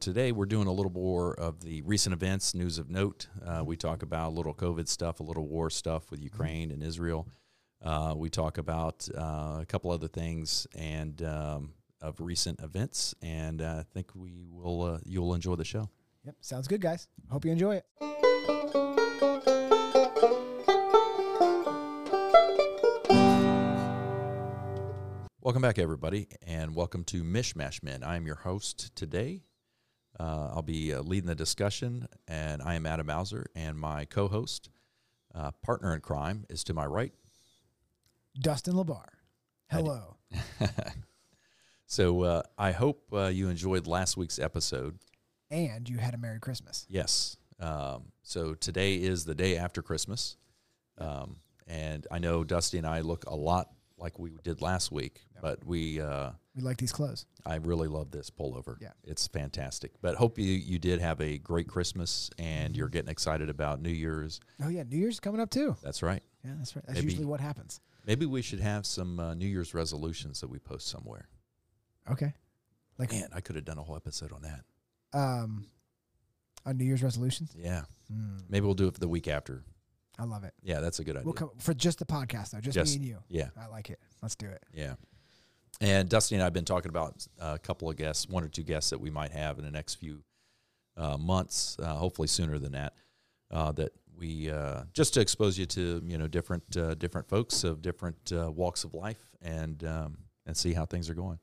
Today, we're doing a little more of the recent events, news of note. Uh, we talk about a little COVID stuff, a little war stuff with Ukraine and Israel. Uh, we talk about uh, a couple other things and um, of recent events, and uh, I think we will. Uh, you'll enjoy the show. Yep, sounds good, guys. Hope you enjoy it. Welcome back, everybody, and welcome to Mishmash Men. I am your host today. Uh, I'll be uh, leading the discussion, and I am Adam Mouser, and my co-host, uh, partner in crime, is to my right. Dustin Labar. Hello. So uh, I hope uh, you enjoyed last week's episode. And you had a Merry Christmas. Yes. Um, so today is the day after Christmas, um, and I know Dusty and I look a lot like we did last week, but we uh, We like these clothes. I really love this pullover. Yeah. it's fantastic. But hope you you did have a great Christmas and you're getting excited about New Year's. Oh yeah, New Year's coming up too. That's right. Yeah, that's right. That's Maybe- usually what happens. Maybe we should have some uh, New Year's resolutions that we post somewhere. Okay. Like Man, I could have done a whole episode on that. um on New Year's resolutions. Yeah, Hmm, maybe we'll do it for the week after. I love it. Yeah, that's a good idea. We'll come for just the podcast though, just Just- me and you. yeah, I like it. Let's do it. yeah. And Dusty and I have been talking about uh, a couple of guests, one or two guests that we might have in the next few uh, months, uh, hopefully sooner than that. Uh, that we uh, just to expose you to you know different uh, different folks of different uh, walks of life and um, and see how things are going.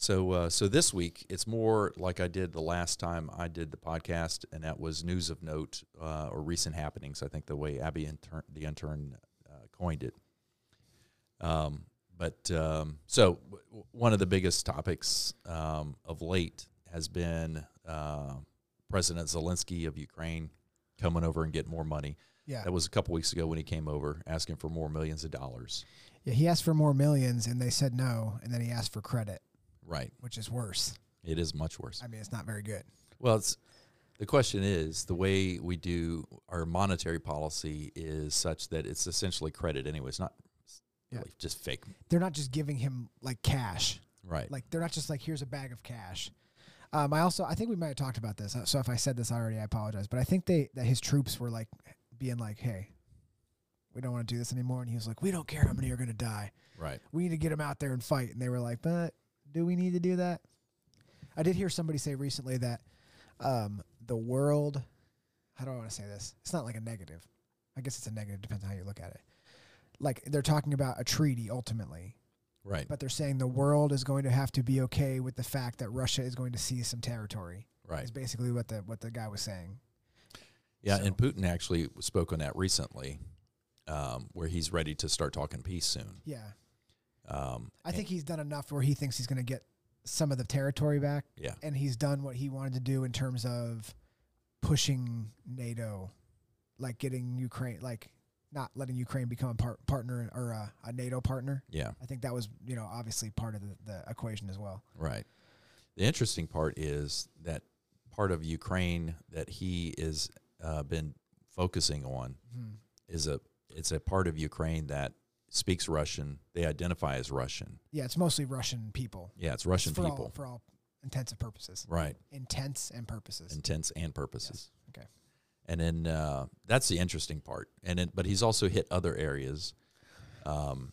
So uh, so this week it's more like I did the last time I did the podcast, and that was news of note uh, or recent happenings. I think the way Abby intern, the intern uh, coined it. Um, but um, so w- w- one of the biggest topics um, of late has been uh, President Zelensky of Ukraine coming over and getting more money. Yeah. That was a couple weeks ago when he came over asking for more millions of dollars. Yeah, he asked for more millions and they said no, and then he asked for credit, Right. which is worse. It is much worse. I mean, it's not very good. Well, it's the question is the way we do our monetary policy is such that it's essentially credit anyway. It's not Yeah. really just fake. They're not just giving him like cash. Right. Like they're not just like here's a bag of cash. Um, I also I think we might have talked about this. So if I said this already, I apologize. But I think they that his troops were like being like, "Hey, we don't want to do this anymore," and he was like, "We don't care how many are going to die. right. We need to get them out there and fight." And they were like, "But do we need to do that?" I did hear somebody say recently that um, the world. How do I want to say this? It's not like a negative. I guess it's a negative. Depends on how you look at it. Like they're talking about a treaty ultimately, Right. but they're saying the world is going to have to be okay with the fact that Russia is going to seize some territory. Right. Is basically what the what the guy was saying. Yeah, So- and Putin actually spoke on that recently, um, where he's ready to start talking peace soon. Yeah, Um, I think he's done enough where he thinks he's going to get some of the territory back, yeah, and he's done what he wanted to do in terms of pushing NATO, like getting Ukraine, like not letting Ukraine become a part, partner or a, a NATO partner. yeah, I think that was you know obviously part of the, the equation as well. right. The interesting part is that part of Ukraine that he is uh, been focusing on Hmm. is a it's a part of Ukraine that speaks Russian. They identify as Russian. Yeah, it's mostly Russian people. Yeah, it's Russian for people. all, for all intents and purposes. right. Intents and purposes. Intents and purposes. Okay. And then uh, that's the interesting part. And then, but he's also hit other areas, um,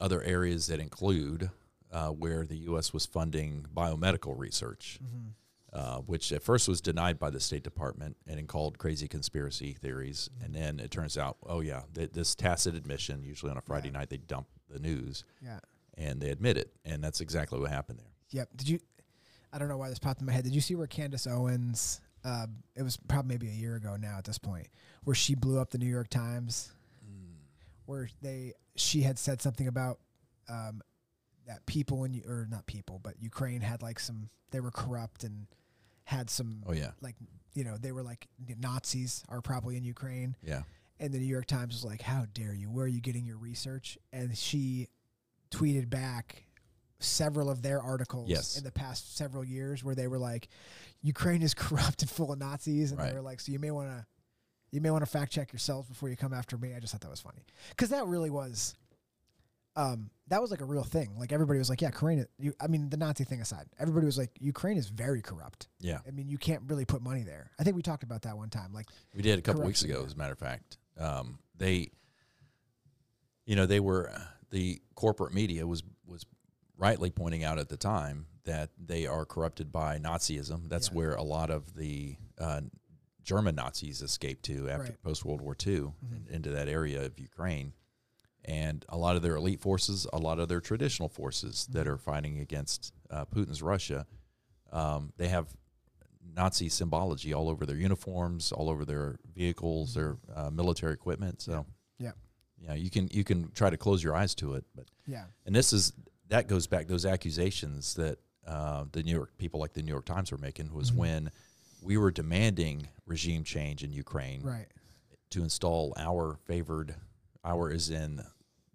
other areas that include uh, where the U.S. was funding biomedical research, hmm uh, which at first was denied by the State Department and called crazy conspiracy theories. And then it turns out, oh yeah, th- this tacit admission. Usually on a Friday Yeah. night they dump the news Yeah. and they admit it, and that's exactly what happened there. Yep. Did you? I don't know why this popped in my head. Did you see where Candace Owens? Uh, it was probably maybe a year ago now at this point, where she blew up the New York Times, where they she had said something about um, that people in or not people, but Ukraine had like some they were corrupt and had some Oh yeah, like you know they were like Nazis are probably in Ukraine, yeah, and the New York Times was like, "How dare you? Where are you getting your research?" And she tweeted back several of their articles Yes. in the past several years where they were like, "Ukraine is corrupt and full of Nazis," and Right. they were like, "So you may want to." You may want to fact check yourselves before you come after me. I just thought that was funny because that really was. Um, that was like a real thing. Like everybody was like, yeah, Ukraine. You, I mean, the Nazi thing aside, everybody was like, Ukraine is very corrupt. Yeah, I mean, you can't really put money there. I think we talked about that one time. Like, we did a couple weeks ago. As a matter of fact, um, they, you know, they were the corporate media was was rightly pointing out at the time that they are corrupted by Nazism. That's Yeah. where a lot of the uh, German Nazis escaped to after Right. post World War II Mhm. into that area of Ukraine. And a lot of their elite forces, a lot of their traditional forces that Mhm. are fighting against uh, Putin's Russia, um, they have Nazi symbology all over their uniforms, all over their vehicles, their uh, military equipment. So, Yeah. yeah, you can you can try to close your eyes to it, but yeah, and this is that goes back those accusations that uh, the New York people like the New York Times were making was Mhm. when we were demanding regime change in Ukraine right. to install our favored our is in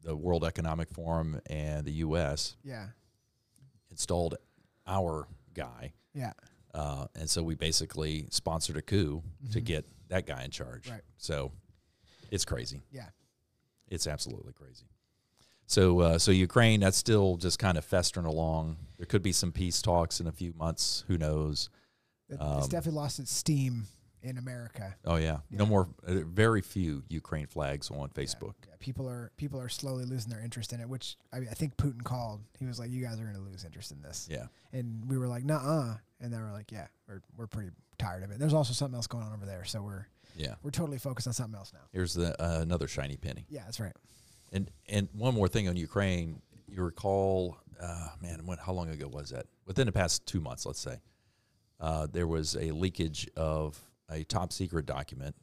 the World Economic Forum and the U.S. Yeah, installed our guy, yeah, uh, and so we basically sponsored a coup to Mhm. get that guy in charge. Right. So it's crazy. yeah. It's absolutely crazy. So, uh, so Ukraine, that's still just kind of festering along. There could be some peace talks in a few months. Who knows? It's Um, definitely lost its steam in America. Oh yeah, no more. Uh, very few Ukraine flags on Facebook. Yeah, people are people are slowly losing their interest in it. Which I mean, I think Putin called. He was like, "You guys are going to lose interest in this," Yeah, and we were like, "Nah," and they were like, "Yeah, we're we're pretty tired of it." There's also something else going on over there, so we're yeah. we're totally focused on something else now. Here's the uh, another shiny penny. Yeah, that's right. And and one more thing on Ukraine. You recall, uh, man, when, how long ago was that? Within the past two months, let's say, uh, there was a leakage of a top secret document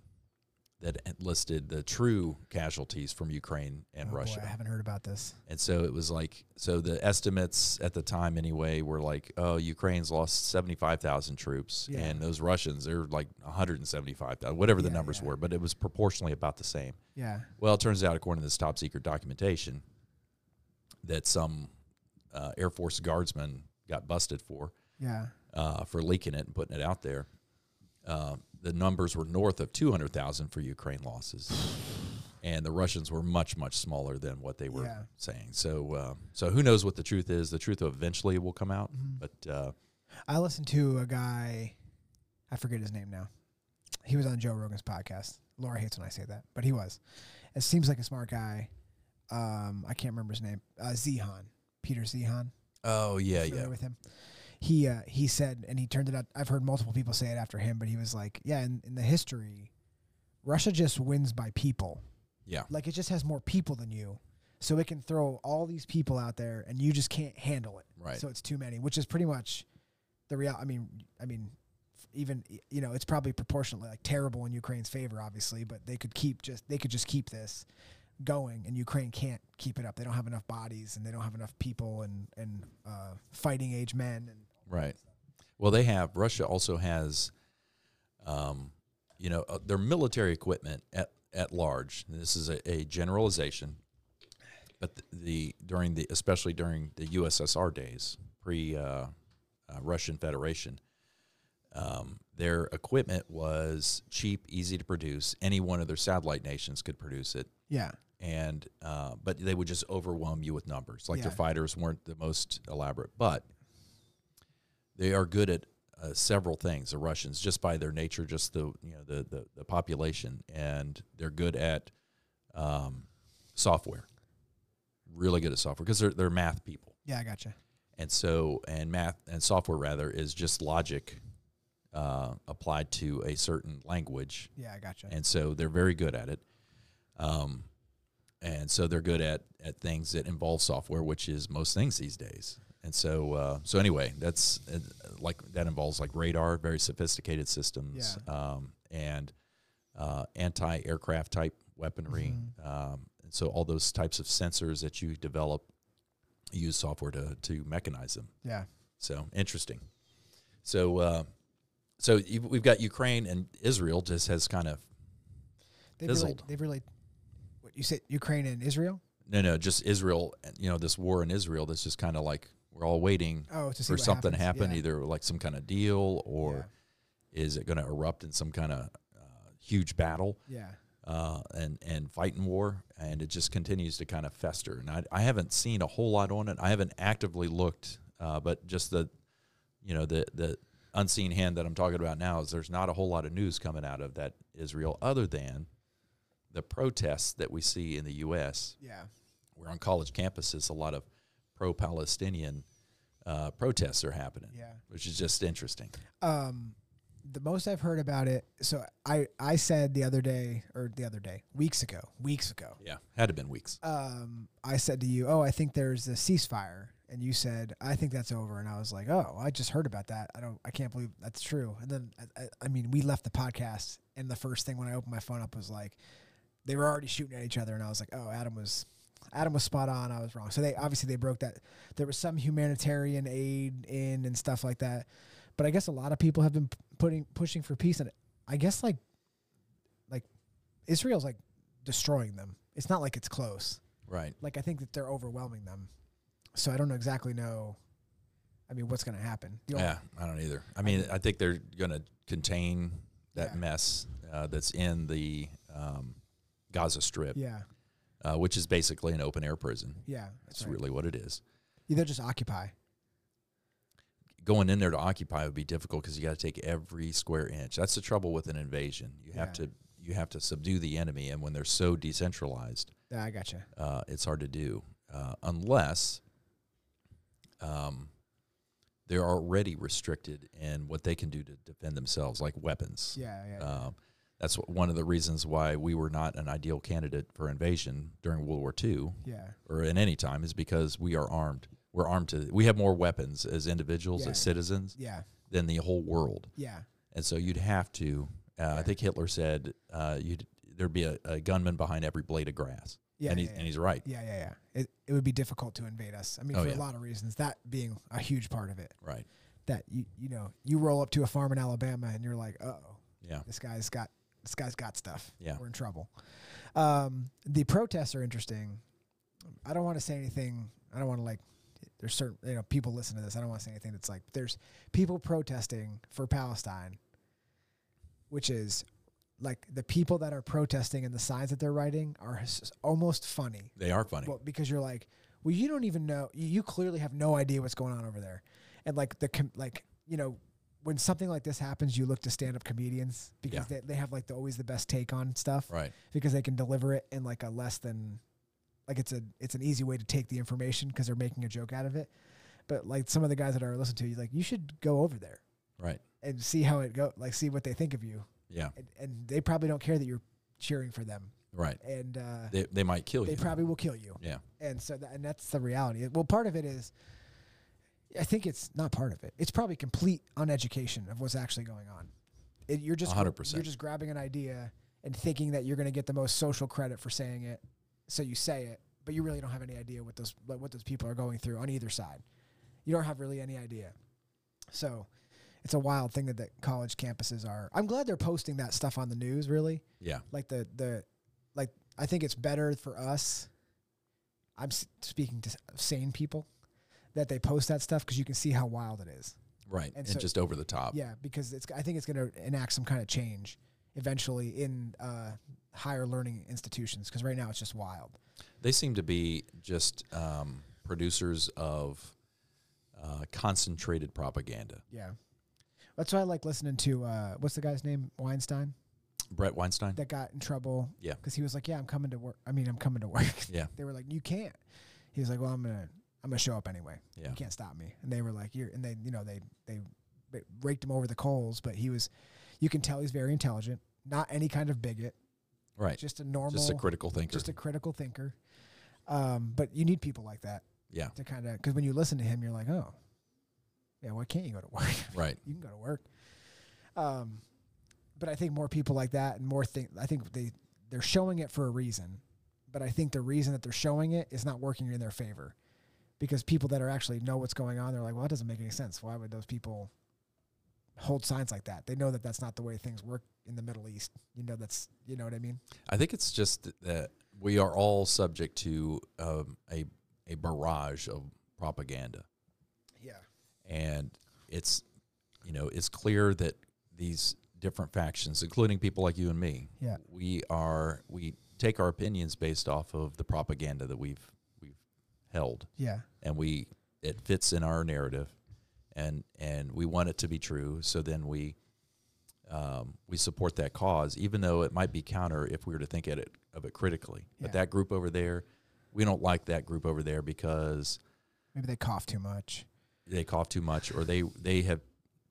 that listed the true casualties from Ukraine and Oh, Russia. Boy, I haven't heard about this. And so it was like, so the estimates at the time anyway were like, oh, Ukraine's lost 75,000 troops. Yeah. And those Russians, they're like 175,000, whatever the Yeah, numbers yeah. were, but it was proportionally about the same. Yeah, Well, it turns out, according to this top secret documentation, that some uh, Air Force guardsmen got busted for yeah, uh, for leaking it and putting it out there. Uh, the numbers were north of 200,000 for Ukraine losses. And the Russians were much, much smaller than what they were Yeah. saying. So, uh, so who knows what the truth is? The truth eventually will come out. Mhm. But uh, I listened to a guy. I forget his name now. He was on Joe Rogan's podcast. Laura hates when I say that, but he was. It seems like a smart guy. Um, I can't remember his name. Uh, Zeihan, Peter Zeihan. oh yeah, yeah, with him. He uh, he said, and he turned it out. I've heard multiple people say it after him, but he was like, "Yeah, in, in the history, Russia just wins by people. yeah, Like it just has more people than you, so it can throw all these people out there, and you just can't handle it. right. So it's too many, which is pretty much the real. I mean, I mean, even you know, it's probably proportionately like terrible in Ukraine's favor, obviously, but they could keep just they could just keep this going, and Ukraine can't keep it up. They don't have enough bodies, and they don't have enough people and and uh, fighting age men. And Right. Well, they have Russia also has, um, you know, uh, their military equipment at at large. This is a, a generalization, but the, the during the especially during the USSR days, pre uh, uh, Russian Federation, um, their equipment was cheap, easy to produce. Any one of their satellite nations could produce it yeah, and uh, but they would just overwhelm you with numbers. Like their fighters weren't the most elaborate, but they are good at uh, several things. The Russians, just by their nature, just the you know the the, the population, and they're good at um, software. Really good at software because they're they're math people, yeah, I gotcha. and so and math and software rather is just logic uh, applied to a certain language Yeah, I gotcha. and so they're very good at it. Um, and so they're good at at things that involve software, which is most things these days. And so, uh, so anyway, that's uh, like that involves like radar, very sophisticated systems, um, and uh, anti-aircraft type weaponry. Mhm. Um, and so all those types of sensors that you develop use software to to mechanize them. yeah, So interesting. So, uh, so we've got Ukraine and Israel just has kind of they've really, Fizzled. they've really. What you said, Ukraine and Israel? No, no, just Israel. You know, this war in Israel. That's just kind of like we're all waiting Oh, for something to happen, Yeah. either like some kind of deal or is it going to erupt in some kind of uh, huge battle? yeah, uh, and and fighting war, and it just continues to kind of fester. And I, I haven't seen a whole lot on it. I haven't actively looked, uh, but just the, you know, the the unseen hand that I'm talking about now is there's not a whole lot of news coming out of that Israel other than the protests that we see in the U.S. Yeah. Where on college campuses, a lot of pro-Palestinian uh, protests are happening, Yeah. which is just interesting. Um, the most I've heard about it. So I I said the other day or the other day weeks ago weeks ago. Yeah, had to been weeks. Um, I said to you, oh, I think there's a ceasefire, and you said I think that's over, and I was like, oh, I just heard about that. I don't. I can't believe that's true. And then I, I mean, we left the podcast, and the first thing when I opened my phone up was like, they were already shooting at each other, and I was like, oh, Adam was. Adam was spot on. I was wrong. So they obviously they broke that. There was some humanitarian aid in and stuff like that, but I guess a lot of people have been putting pushing for peace, and I guess like like Israel's like destroying them. It's not like it's close. Right. Like I think that they're overwhelming them. So I don't know exactly know. I mean, what's going to happen? Only- Yeah, I don't either. I mean, I think they're going to contain that Yeah. mess uh, that's in the um, Gaza Strip, yeah, uh, which is basically an open air prison. yeah. That's That's right. really what it is. Yeah, they'll just occupy. Going in there to occupy would be difficult because you got to take every square inch. That's the trouble with an invasion. You have to you have to subdue the enemy, and when they're so decentralized, Yeah, I gotcha. uh, it's hard to do uh, unless um, they're already restricted in what they can do to defend themselves, like weapons. Yeah, yeah. Um, that's one of the reasons why we were not an ideal candidate for invasion during World War II yeah. or in any time is because we are armed. We're armed to. We have more weapons as individuals, Yeah. as citizens, Yeah. than the whole world. Yeah. And so you'd have to. Uh, I think Hitler said uh, you'd there'd be a, a gunman behind every blade of grass. Yeah. and, yeah, he's, yeah. and he's right. yeah, yeah, yeah. It, it would be difficult to invade us. I mean, Oh, for yeah. a lot of reasons, that being a huge part of it. Right. That you you know you roll up to a farm in Alabama and you're like, oh, Yeah. this guy's got this guy's got stuff. Yeah. we're in trouble. Um, the protests are interesting. I don't want to say anything. I don't want to like. There's certain you know people listen to this. I don't want to say anything that's like. There's people protesting for Palestine, which is like the people that are protesting and the signs that they're writing are almost funny. They are funny. Well, because you're like, well, you don't even know. You, you clearly have no idea what's going on over there, and like the com- like you know when something like this happens, you look to stand up comedians because they, they have like the, always the best take on stuff right. because they can deliver it in like a less than like it's a it's an easy way to take the information because they're making a joke out of it. But like some of the guys that are listening to you, like you should go over there Right. and see how it go, like see what they think of you, Yeah. and, and they probably don't care that you're cheering for them, Right. and uh, They, they might kill they you. They probably will kill you. yeah. And so, that, and that's the reality. Well, part of it is, I think it's not part of it. It's probably complete uneducation of what's actually going on. It, you're just 100%. You're just grabbing an idea and thinking that you're going to get the most social credit for saying it, so you say it, but you really don't have any idea what those what those people are going through on either side. You don't have really any idea. So, it's a wild thing that, that college campuses are. I'm glad they're posting that stuff on the news. Really, Yeah. like the the like I think it's better for us. I'm speaking to sane people that they post that stuff because you can see how wild it is. Right. And And, so- just over the top. Yeah, because it's I think it's going to enact some kind of change eventually in uh, higher learning institutions because right now it's just wild. They seem to be just um, producers of uh, concentrated propaganda. Yeah, that's why I like listening to uh, what's the guy's name Weinstein Bret Weinstein. that got in trouble. Yeah. because he was like, "Yeah, I'm coming to work. I mean, I'm coming to work." Yeah. they were like, "You can't." He was like, "Well, I'm gonna I'm gonna show up anyway." Yeah. you can't stop me. And they were like, you're, and they, you know, they, they raked him over the coals, but he was, you can tell he's very intelligent, not any kind of bigot, Right. just a normal, Just a critical thinker. just a critical thinker. Um, but you need people like that yeah. to kind of, cause when you listen to him, you're like, oh, yeah, why can't you go to work? Right. you can go to work. Um, but I think more people like that and more think, I think they, they're showing it for a reason, but I think the reason that they're showing it is not working in their favor because people that are actually know what's going on, they're like, well, that doesn't make any sense. Why would those people hold signs like that? They know that that's not the way things work in the Middle East. You know, that's, you know what I mean? I think it's just that we are all subject to um, a a barrage of propaganda, Yeah. and it's you know it's clear that these different factions, including people like you and me. Yeah. We are we take our opinions based off of the propaganda that we've we've held, Yeah. and we it fits in our narrative, and and we want it to be true. So then we um, we support that cause, even though it might be counter if we were to think at it of it critically. But that group over there, we don't like that group over there because Maybe they cough too much. they cough too much or they they have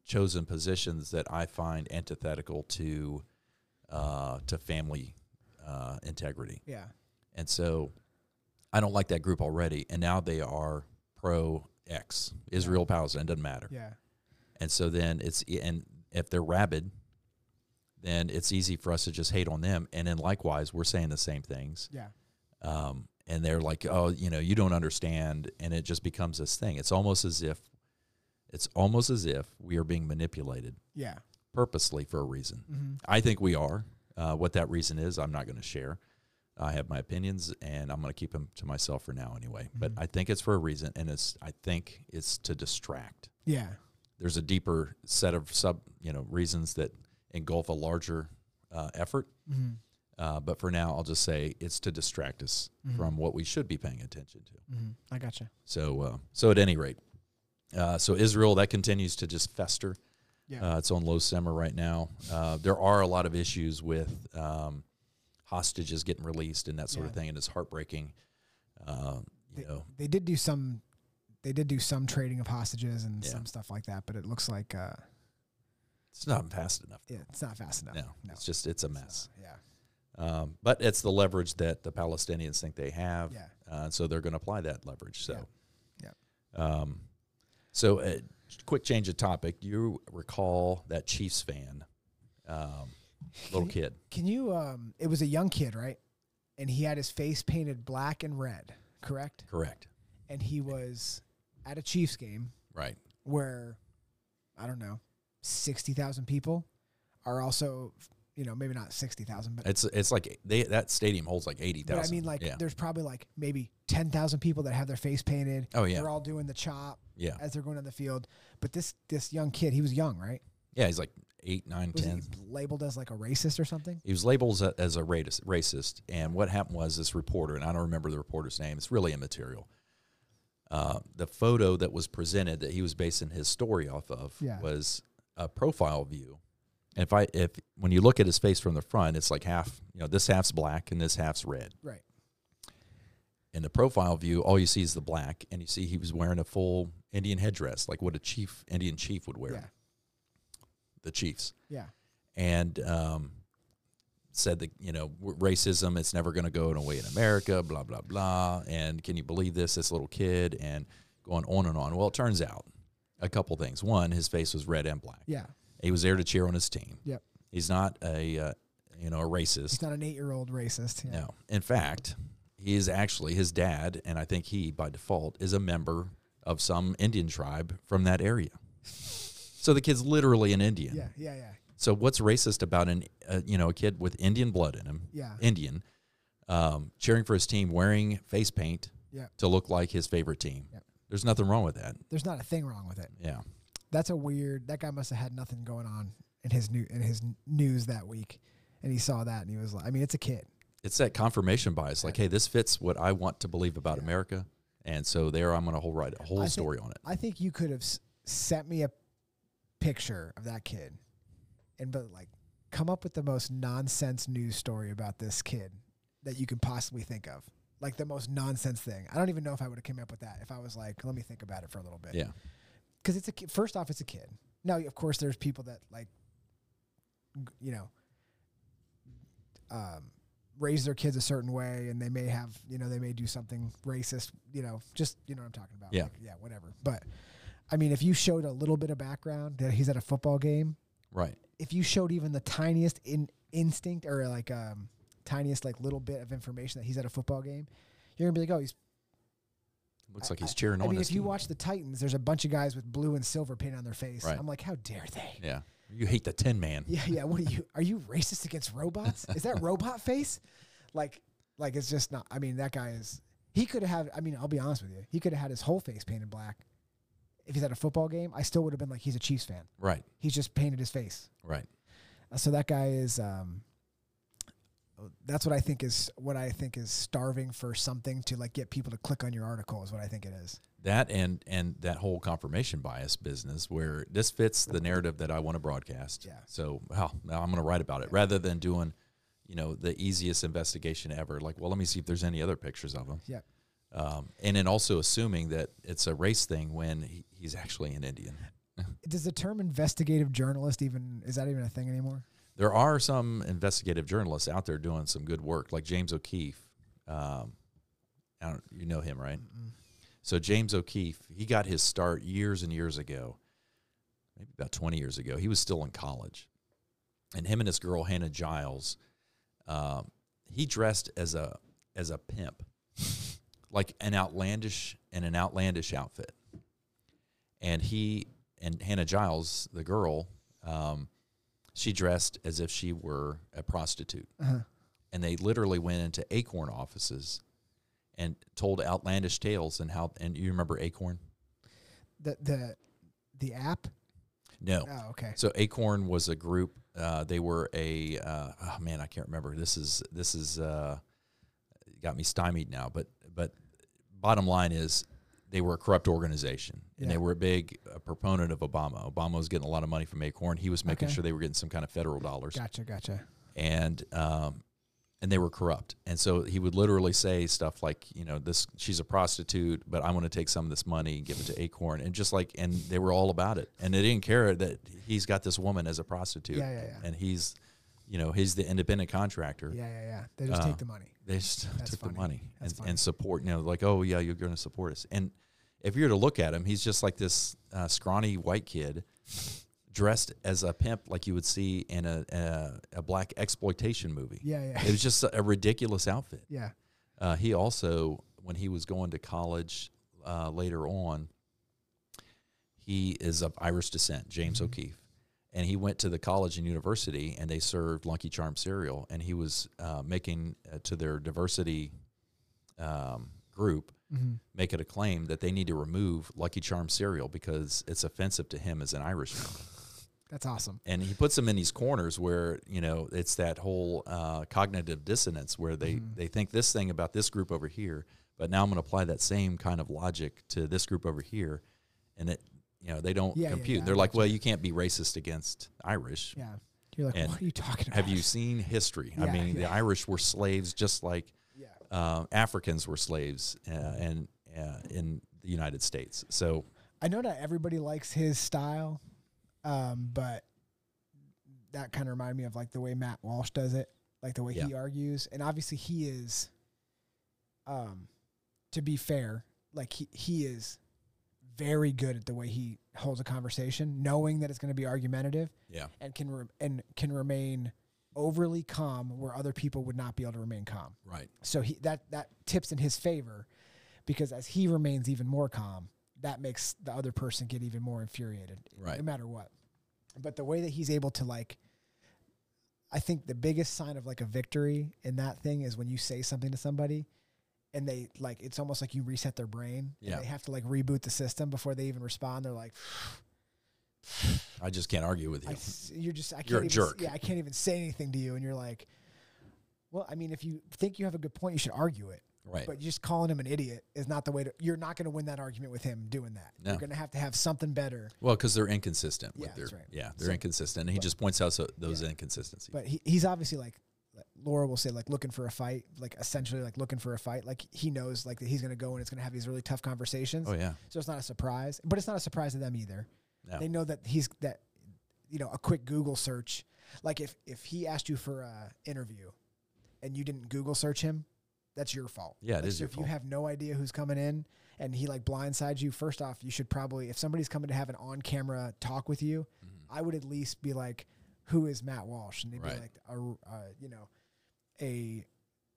chosen positions that I find antithetical to uh, to family uh, integrity, Yeah. and so I don't like that group already. And now they are pro X Israel Palestine doesn't matter, Yeah. and so then it's and if they're rabid, then it's easy for us to just hate on them. And then likewise, we're saying the same things, Yeah. um, and they're like, oh, you know, you don't understand, and it just becomes this thing. It's almost as if it's almost as if we are being manipulated Yeah. purposely for a reason. Mm-hmm. I think we are. Uh, what that reason is, I'm not going to share. I have my opinions, and I'm going to keep them to myself for now, anyway. But Mhm. I think it's for a reason, and it's I think it's to distract. Yeah. There's a deeper set of sub, you know, reasons that engulf a larger uh, effort. Mm-hmm. Uh, but for now, I'll just say it's to distract us Mhm. from what we should be paying attention to. Mm-hmm. I gotcha. So, uh, so at any rate, uh, so Israel that continues to just fester. Yeah. Uh, it's on low simmer right now. Uh, there are a lot of issues with um, hostages getting released and that sort of thing, and it's heartbreaking. Uh, you know, they did do some. They did do some trading of hostages and Yeah. some stuff like that, but it looks like uh, it's not fast enough. yeah, it's not fast enough. No, no. it's just it's a It's, mess. uh, yeah. Um, but it's the leverage that the Palestinians think they have. Yeah. Uh, so they're going to apply that leverage. So, Yeah. Um, so uh, quick change of topic. Do you recall that Chiefs fan, um, little Can you- kid? Can you? Um, it was a young kid, right? And he had his face painted black and red, correct? Correct. And he was at a Chiefs game Right. where I don't know, sixty thousand people are also, you know, maybe not sixty thousand, but It's it's like they that stadium holds like eighty thousand. I mean, like, yeah. there's probably like maybe ten thousand people that have their face painted. Oh yeah. They're all doing the chop Yeah. as they're going on the field. But this this young kid, he was young, right? Yeah. He's like eight, nine, Was ten. he labeled as like a racist or something? He was labeled as a, as a racist, racist, and what happened was this reporter, and I don't remember the reporter's name. It's really immaterial. Uh, the photo that was presented that he was basing his story off of Yeah. was a profile view. And if I if when you look at his face from the front, it's like half you know this half's black and this half's red. Right. In the profile view, all you see is the black, and you see he was wearing a full Indian headdress, like what a chief Indian chief would wear. Yeah. The chiefs Yeah. and um, said that you know racism it's never going to go away in America, blah blah blah. And can you believe this? This little kid and going on and on. Well, it turns out a couple things. One, his face was red and black. Yeah. He was there to cheer on his team. Yep. He's not a uh, you know a racist. He's not an eight year old racist. Yeah. No. In fact, he is actually his dad, and I think he by default is a member of some Indian tribe from that area. So the kid's literally an Indian. Yeah. Yeah. Yeah. So what's racist about an uh, you know a kid with Indian blood in him, Yeah. Indian, um, cheering for his team, wearing face paint Yeah. to look like his favorite team? Yep. There's nothing wrong with that. There's not a thing wrong with it. Yeah, That's a weird. That guy must have had nothing going on in his new in his news that week, and he saw that and he was like, I mean, it's a kid. it's that confirmation bias. Like, hey, this fits what I want to believe about Yeah. America, and so there I'm going to whole write a whole I think- story on it. I think you could have sent me a picture of that kid, and but like come up with the most nonsense news story about this kid that you can possibly think of. Like the most nonsense thing. I don't even know if I would have came up with that if I was like, let me think about it for a little bit. Yeah, because it's a kid. First off, it's a kid. Now, of course, there's people that like, you know, um, raise their kids a certain way, and they may have, you know, they may do something racist. You know, just you know what I'm talking about. Yeah. Like, yeah, whatever. But I mean, if you showed a little bit of background that he's at a football game, right. if you showed even the tiniest in instinct or like um tiniest like little bit of information that he's at a football game, you're gonna be like, oh, he's Looks like he's I- cheering I on. mean, his if you watch the Titans, there's a bunch of guys with blue and silver paint on their face. Right. I'm like, how dare they? yeah, you hate the Tin Man. Yeah, yeah. What are you? Are you racist against robots? Is that robot face? Like, like it's just not. I mean, that guy is. He could have. I mean, I'll be honest with you. He could have had his whole face painted black. If he's at a football game, I still would have been like, he's a Chiefs fan. Right, He's just painted his face. right. Uh, So that guy is. Um, that's what I think is what I think is starving for something to like get people to click on your article is what I think it is. That and and that whole confirmation bias business where this fits the narrative that I want to broadcast. Yeah. So well, now I'm going to write about it rather than doing, you know, the easiest investigation ever. Like, well, let me see if there's any other pictures of him. Yeah. Um, and then also assuming that it's a race thing when he, he's actually an Indian. Does the term investigative journalist even is that even a thing anymore? There are some investigative journalists out there doing some good work, like James O'Keefe. Um, I don't, you know him, right? So James O'Keefe, he got his start years and years ago, maybe about 20 years ago. He was still in college. And him and his girl, Hannah Giles, um, he dressed as a as a pimp, like an outlandish and an outlandish outfit. And he and Hannah Giles, the girl, um, she dressed as if she were a prostitute. Uh-huh. And they literally went into Acorn offices and told outlandish tales and how and you remember Acorn? The the the app. No. Oh, okay. So Acorn was a group. Uh, they were a uh, oh man, I can't remember. This is this is uh, got me stymied now. But but bottom line is they were a corrupt organization and Yeah. they were a big uh, proponent of Obama. Obama was getting a lot of money from Acorn. He was making Okay. sure they were getting some kind of federal dollars. Gotcha. Gotcha. and um, and they were corrupt. And so he would literally say stuff like, you know, this she's a prostitute, but I want to take some of this money and give it to Acorn, and just like, and they were all about it, and they didn't care that he's got this woman as a prostitute, Yeah, yeah, yeah. and he's, you know, he's the independent contractor. Yeah, yeah, yeah. They just Uh, take the money. They just That's took funny. the money and, and support, you know, like, oh yeah, you're going to support us, and if you were to look at him, he's just like this uh, scrawny white kid. Dressed as a pimp, like you would see in a a, a black exploitation movie. Yeah, yeah. It was just a, ridiculous outfit. yeah. Uh, he also, when he was going to college uh, later on, he is of Irish descent, James Mhm. O'Keefe. And he went to the college and university, and they served Lucky Charm cereal. And he was uh, making uh, to their diversity um, group hmm make it a claim that they need to remove Lucky Charm cereal because it's offensive to him as an Irishman That's awesome. and he puts them in these corners where you know it's that whole uh, cognitive dissonance where they Mhm. they think this thing about this group over here but now i'm going to apply that same kind of logic to this group over here and it you know they don't Yeah, yeah, compute yeah, I they're like well you can't be racist against irish Yeah. You're like, And what are you talking about? have you seen history i Yeah, mean the irish were slaves just like Yeah. uh, africans were slaves uh, and uh, in the united states so I know not everybody likes his style, um, but that kind of reminded me of like the way Matt Walsh does it, like the way he argues, and obviously he is. Um, to be fair, like he he is very good at the way he holds a conversation, knowing that it's going to be argumentative, yeah and can re- and can remain overly calm where other people would not be able to remain calm. right So he that that tips in his favor because as he remains even more calm, that makes the other person get even more infuriated, Right. no matter what. But the way that he's able to like, I think the biggest sign of like a victory in that thing is when you say something to somebody, and they like it's almost like you reset their brain. Yeah. they have to like reboot the system before they even respond. They're like, i just can't argue with you I you're just I can't You're a even, jerk. Yeah, I can't even say anything to you, and you're like, well, I mean, if you think you have a good point, you should argue it. right But just calling him an idiot is not the way to. You're not going to win that argument with him doing that. No. You're going to have to have something better. Well, because they're inconsistent Yeah, with their that's right. yeah, they're So- inconsistent, and he but- just points out so, those Yeah. inconsistencies. But he, he's obviously like Laura will say like looking for a fight, like essentially like looking for a fight. Like he knows like that he's going to go and it's going to have these really tough conversations. oh yeah, So it's not a surprise, but it's not a surprise to them either. no. They know that he's that, you know, a quick Google search. Like if if he asked you for a interview, and you didn't Google search him, that's your fault. Yeah, it Like, is so if fault. you have no idea who's coming in and he like blindsides you, first off, you should probably if somebody's coming to have an on camera talk with you, Mhm. I would at least be like, who is Matt Walsh? And they'd Right. be like, a, uh, you know, a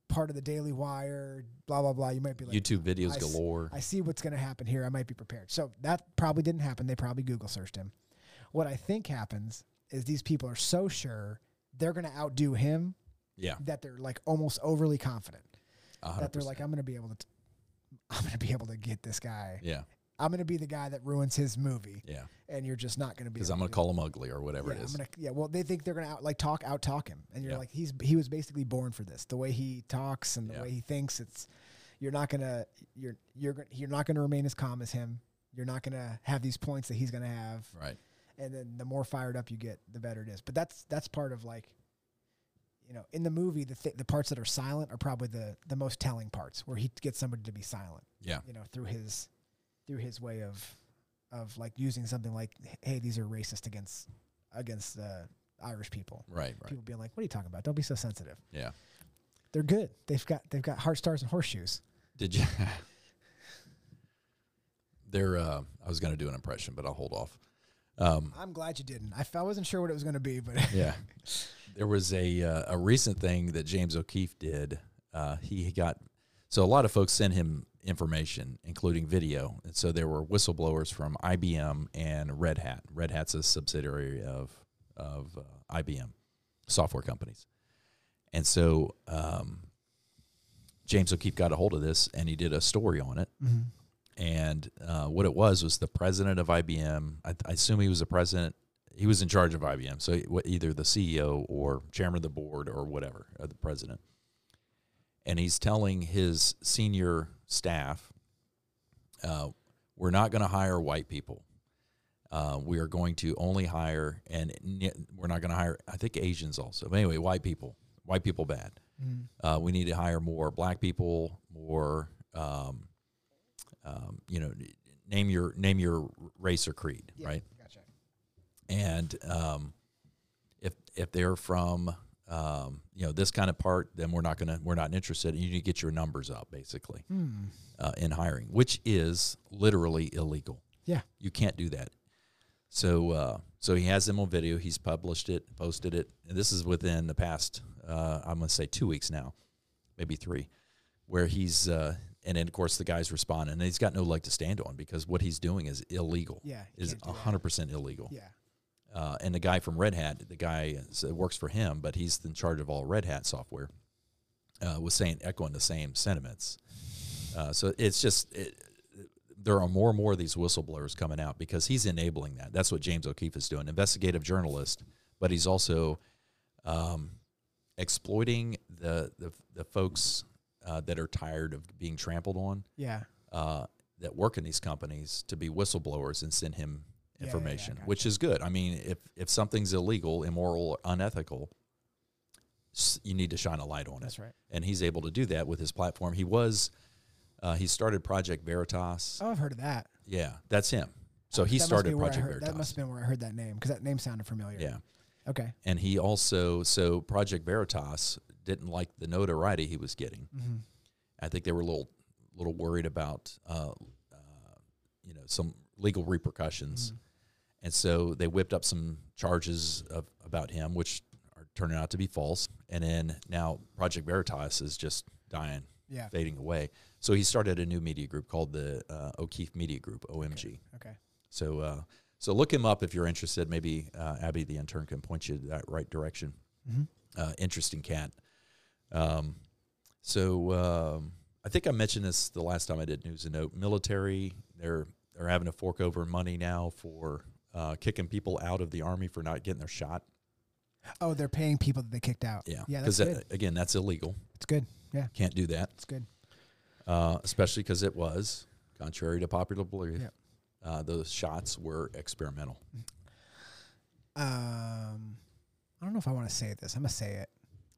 part of the Daily Wire, blah blah blah. You might be like, YouTube videos I galore. I see what's going to happen here. I might be prepared. So that probably didn't happen. They probably Google searched him. What I think happens is these people are so sure they're going to outdo him yeah, that they're like almost overly confident a hundred that they're like. I'm going to be able to, t- I'm going to be able to get this guy yeah, I'm going to be the guy that ruins his movie, Yeah, and you're just not going to be. because I'm gonna call him ugly or whatever yeah, it is. I'm gonna, yeah, well, they think they're gonna out, like talk out talk him, and you're Yeah. like, he's he was basically born for this. The way he talks and the Yeah. way he thinks, it's you're not gonna you're you're you're not gonna remain as calm as him. You're not gonna have these points that he's gonna have, right. and then the more fired up you get, the better it is. But that's that's part of like, you know, in the movie, the th- the parts that are silent are probably the the most telling parts, where he gets somebody to be silent. Yeah. You know, through his through his way of of like using something like, hey, these are racist against against uh, Irish people. Right. Right. People being like, what are you talking about? Don't be so sensitive. Yeah. They're good. They've got they've got heart stars and horseshoes. Did you? There. Uh, I was gonna do an impression, but I'll hold off. Um, I'm glad you didn't. I, f- I wasn't sure what it was going to be, but yeah. There was a uh, a recent thing that James O'Keefe did. Uh, he got so a lot of folks sent him information, including video, and so there were whistleblowers from IBM and Red Hat. Red Hat's a subsidiary of of uh, IBM software companies, and so um, James O'Keefe got a hold of this and he did a story on it. And uh, what it was was the president of IBM. I, I assume he was the president. He was in charge of IBM, so either the CEO or chairman of the board or whatever, or the president. And he's telling his senior staff, uh, "We're not going to hire white people. Uh, we are going to only hire, and we're not going to hire. I think Asians also. But anyway, white people. White people bad. Uh, we need to hire more black people, more." Um, um, you know, name your name your race or creed, right? Gotcha. And um, if if they're from um, you know this kind of part, then we're not gonna we're not interested. And you need to get your numbers up, basically, Hmm. uh, in hiring, which is literally illegal. Yeah. You can't do that. So uh, so he has them on video. He's published it, posted it, and this is within the past uh, I'm gonna say two weeks now, maybe three, where he's uh, and then of course the guy's responding, and he's got no leg to stand on because what he's doing is illegal. Yeah. Is can't that. hundred percent illegal. Yeah. Uh, and the guy from Red Hat, the guy that works for him, but he's in charge of all Red Hat software, uh, was saying echoing the same sentiments. Uh, so it's just it, there are more and more of these whistleblowers coming out because he's enabling that. That's what James O'Keefe is doing, investigative journalist, but he's also um, exploiting the the, the folks uh, that are tired of being trampled on Yeah. uh, that work in these companies to be whistleblowers and send him Yeah, yeah, yeah, information, gotcha. which is good. I mean, if if something's illegal, immoral, or unethical, you need to shine a light on it. That's right. And he's able to do that with his platform. He was uh, he started Project Veritas. Oh, I've heard of that. Yeah, that's him. So he That started be where I Project heard- That must have been where I heard that name because that name sounded familiar. yeah. Okay. And he also so Project Veritas didn't like the notoriety he was getting. Mm-hmm. I think they were a little little worried about uh, uh, you know some legal repercussions, Mm-hmm. And so they whipped up some charges of, about him, which are turning out to be false. And then now Project Veritas is just dying, Yeah. fading away. So he started a new media group called the uh, O'Keefe Media Group (OMG). Okay. So uh, so look him up if you're interested. Maybe uh, Abby the intern can point you that right direction. Mm-hmm. Uh, interesting cat. Um, so um, I think I mentioned this the last time I did news and note. Military, they're they're having to fork over money now for uh, kicking people out of the army for not getting their shot. Oh, they're paying people that they kicked out. Yeah, Yeah, because good. again, that's illegal. It's good. Yeah. Can't do that, It's good. uh, especially because it was contrary to popular belief. Yeah. Uh, those shots were experimental. Um, I don't know if I want to say this. I'm gonna say it.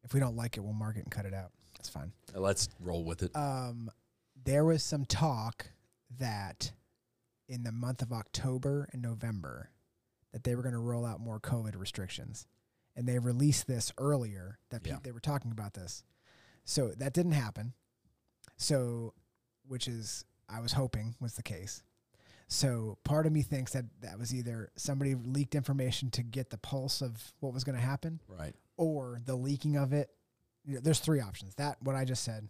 If we don't like it, we'll mark it and cut it out. That's fine. Let's roll with it. Um, there was some talk that in the month of October and November that they were going to roll out more COVID restrictions, and they released this earlier that pe- they were talking about this. So that didn't happen. So, which is I was hoping was the case. So part of me thinks that that was either somebody leaked information to get the pulse of what was going to happen, right. or the leaking of it. You know, there's three options. That what I just said.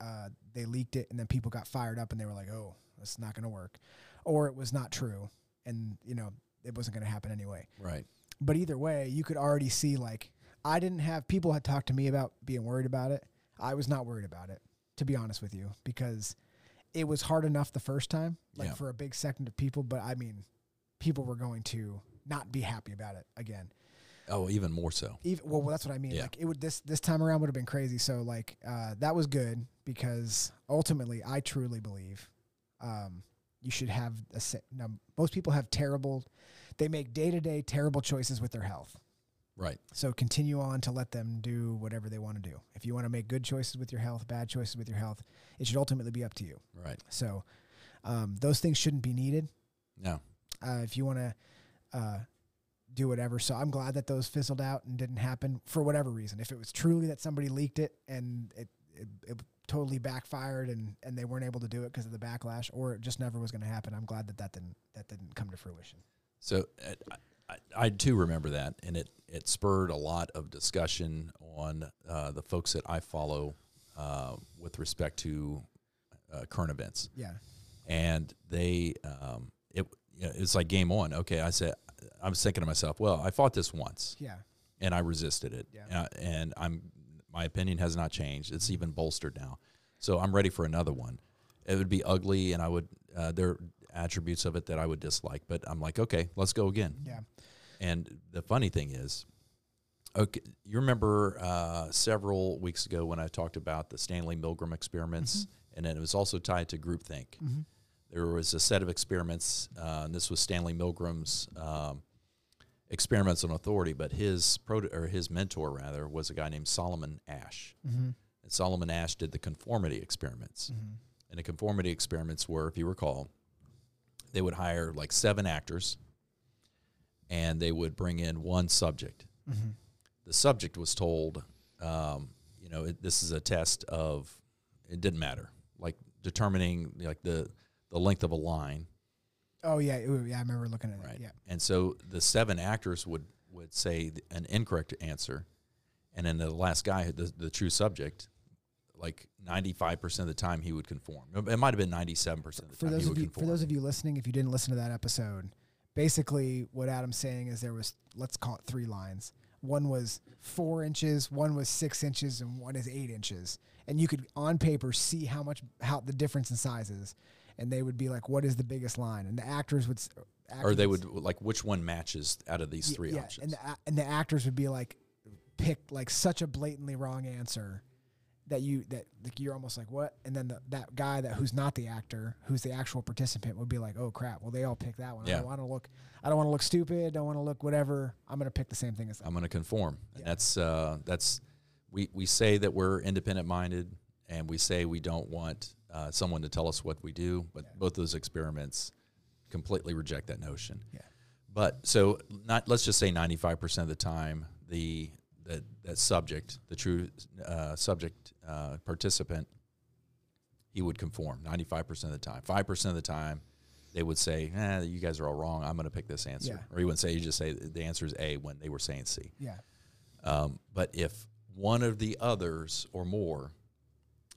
Uh, they leaked it, and then people got fired up, and they were like, "Oh, that's not going to work," or it was not true, and you know it wasn't going to happen anyway. Right. But either way, you could already see like I didn't have people had talked to me about being worried about it. I was not worried about it, to be honest with you, because it was hard enough the first time, like Yeah. for a big segment of people. But I mean, people were going to not be happy about it again. Oh, even more so. Even well, that's what I mean. Yeah. Like it would this this time around would have been crazy. So like uh, that was good because ultimately, I truly believe um, you should have a. Now, most people have terrible. They make day to day terrible choices with their health. Right. So continue on to let them do whatever they want to do. If you want to make good choices with your health, bad choices with your health, it should ultimately be up to you. Right. So um, those things shouldn't be needed No. uh, if you want to uh, do whatever. So I'm glad that those fizzled out and didn't happen for whatever reason. If it was truly that somebody leaked it and it, it, it totally backfired and, and they weren't able to do it because of the backlash, or it just never was going to happen, I'm glad that that didn't that didn't come to fruition. So uh, I, I, too remember that, and it it spurred a lot of discussion on uh, the folks that I follow uh, with respect to uh, current events, Yeah, and they um, it you know, it's like game on. Okay, I said I was thinking to myself, well, I fought this once, yeah, and I resisted it, Yeah. uh, and I'm my opinion has not changed. It's even bolstered now, so I'm ready for another one. It would be ugly, and I would uh, there are attributes of it that I would dislike, but I'm like, okay, let's go again. yeah, And the funny thing is, okay, you remember uh, several weeks ago when I talked about the Stanley Milgram experiments, and then it was also tied to groupthink. mm-hmm. There was a set of experiments, uh, and this was Stanley Milgram's um, experiments on authority, but his proto- or his mentor rather was a guy named Solomon Asch. Mm-hmm. And Solomon Asch did the conformity experiments. Mm-hmm. And the conformity experiments were, if you recall, they would hire like seven actors and they would bring in one subject. Mm-hmm. The subject was told, um, you know, it, this is a test of, it didn't matter, like determining like the, the length of a line. Oh yeah, yeah. I remember looking at Right. it. Yeah, And so the seven actors would, would say an incorrect answer. And then the last guy, the, the true subject, like 95% of the time he would conform. It might have been 97% of the for time those he would you conform. for those of you listening, if you didn't listen to that episode, basically what Adam's saying is there was let's call it three lines. One was four inches, one was six inches, and one is eight inches. And you could on paper see how much how the difference in sizes, and they would be like, "What is the biggest line?" And the actors would, s- or they would like which one matches out of these three yeah, options. and the, and the actors would be like, pick like such a blatantly wrong answer that you that like you're almost like what, and then the, that guy that who's not the actor, who's the actual participant, would be like, oh crap, well they all picked that one. yeah. I don't want to look, I don't want to look stupid, I don't want to look whatever. I'm gonna pick the same thing as them. I'm going to conform. And that's uh, that's we we say that we're independent minded, and we say we don't want uh, someone to tell us what we do. But Yeah. both those experiments completely reject that notion. Yeah. But so not let's just say 95 percent of the time the that that subject, the true uh, subject uh, participant, he would conform 95 percent of the time. Five percent of the time. They would say, eh, you guys are all wrong. I'm going to pick this answer. Yeah. Or he wouldn't say, you just say the answer is A when they were saying C. Yeah, Um, but if one of the others or more,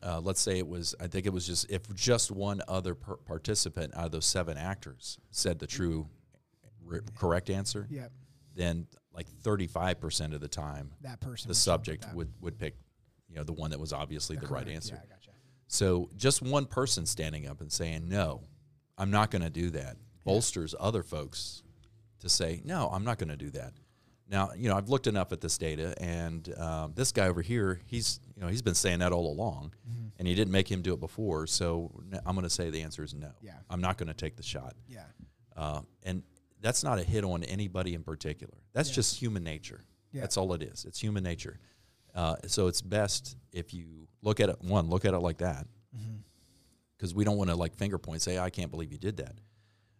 uh, let's say it was, I think it was just, if just one other per- participant out of those seven actors said the true r- correct answer, yeah, then like 35% of the time, that person. the subject would, would pick, you know, the one that was obviously the, right correct- answer. Yeah, gotcha. So just one person standing up and saying, no, I'm not going to do that, bolsters other folks to say, no, I'm not going to do that. Now, you know, I've looked enough at this data, and um, this guy over here, he's, you know, he's been saying that all along, Mm-hmm. and he didn't make him do it before. So I'm going to say the answer is no. Yeah. I'm not going to take the shot. Yeah, Uh, and that's not a hit on anybody in particular. That's Yeah. just human nature. Yeah. That's all it is. It's human nature. Uh, so it's best if you look at it. One, look at it like that, Mm-hmm. because we don't want to like finger point, say, "I can't believe you did that."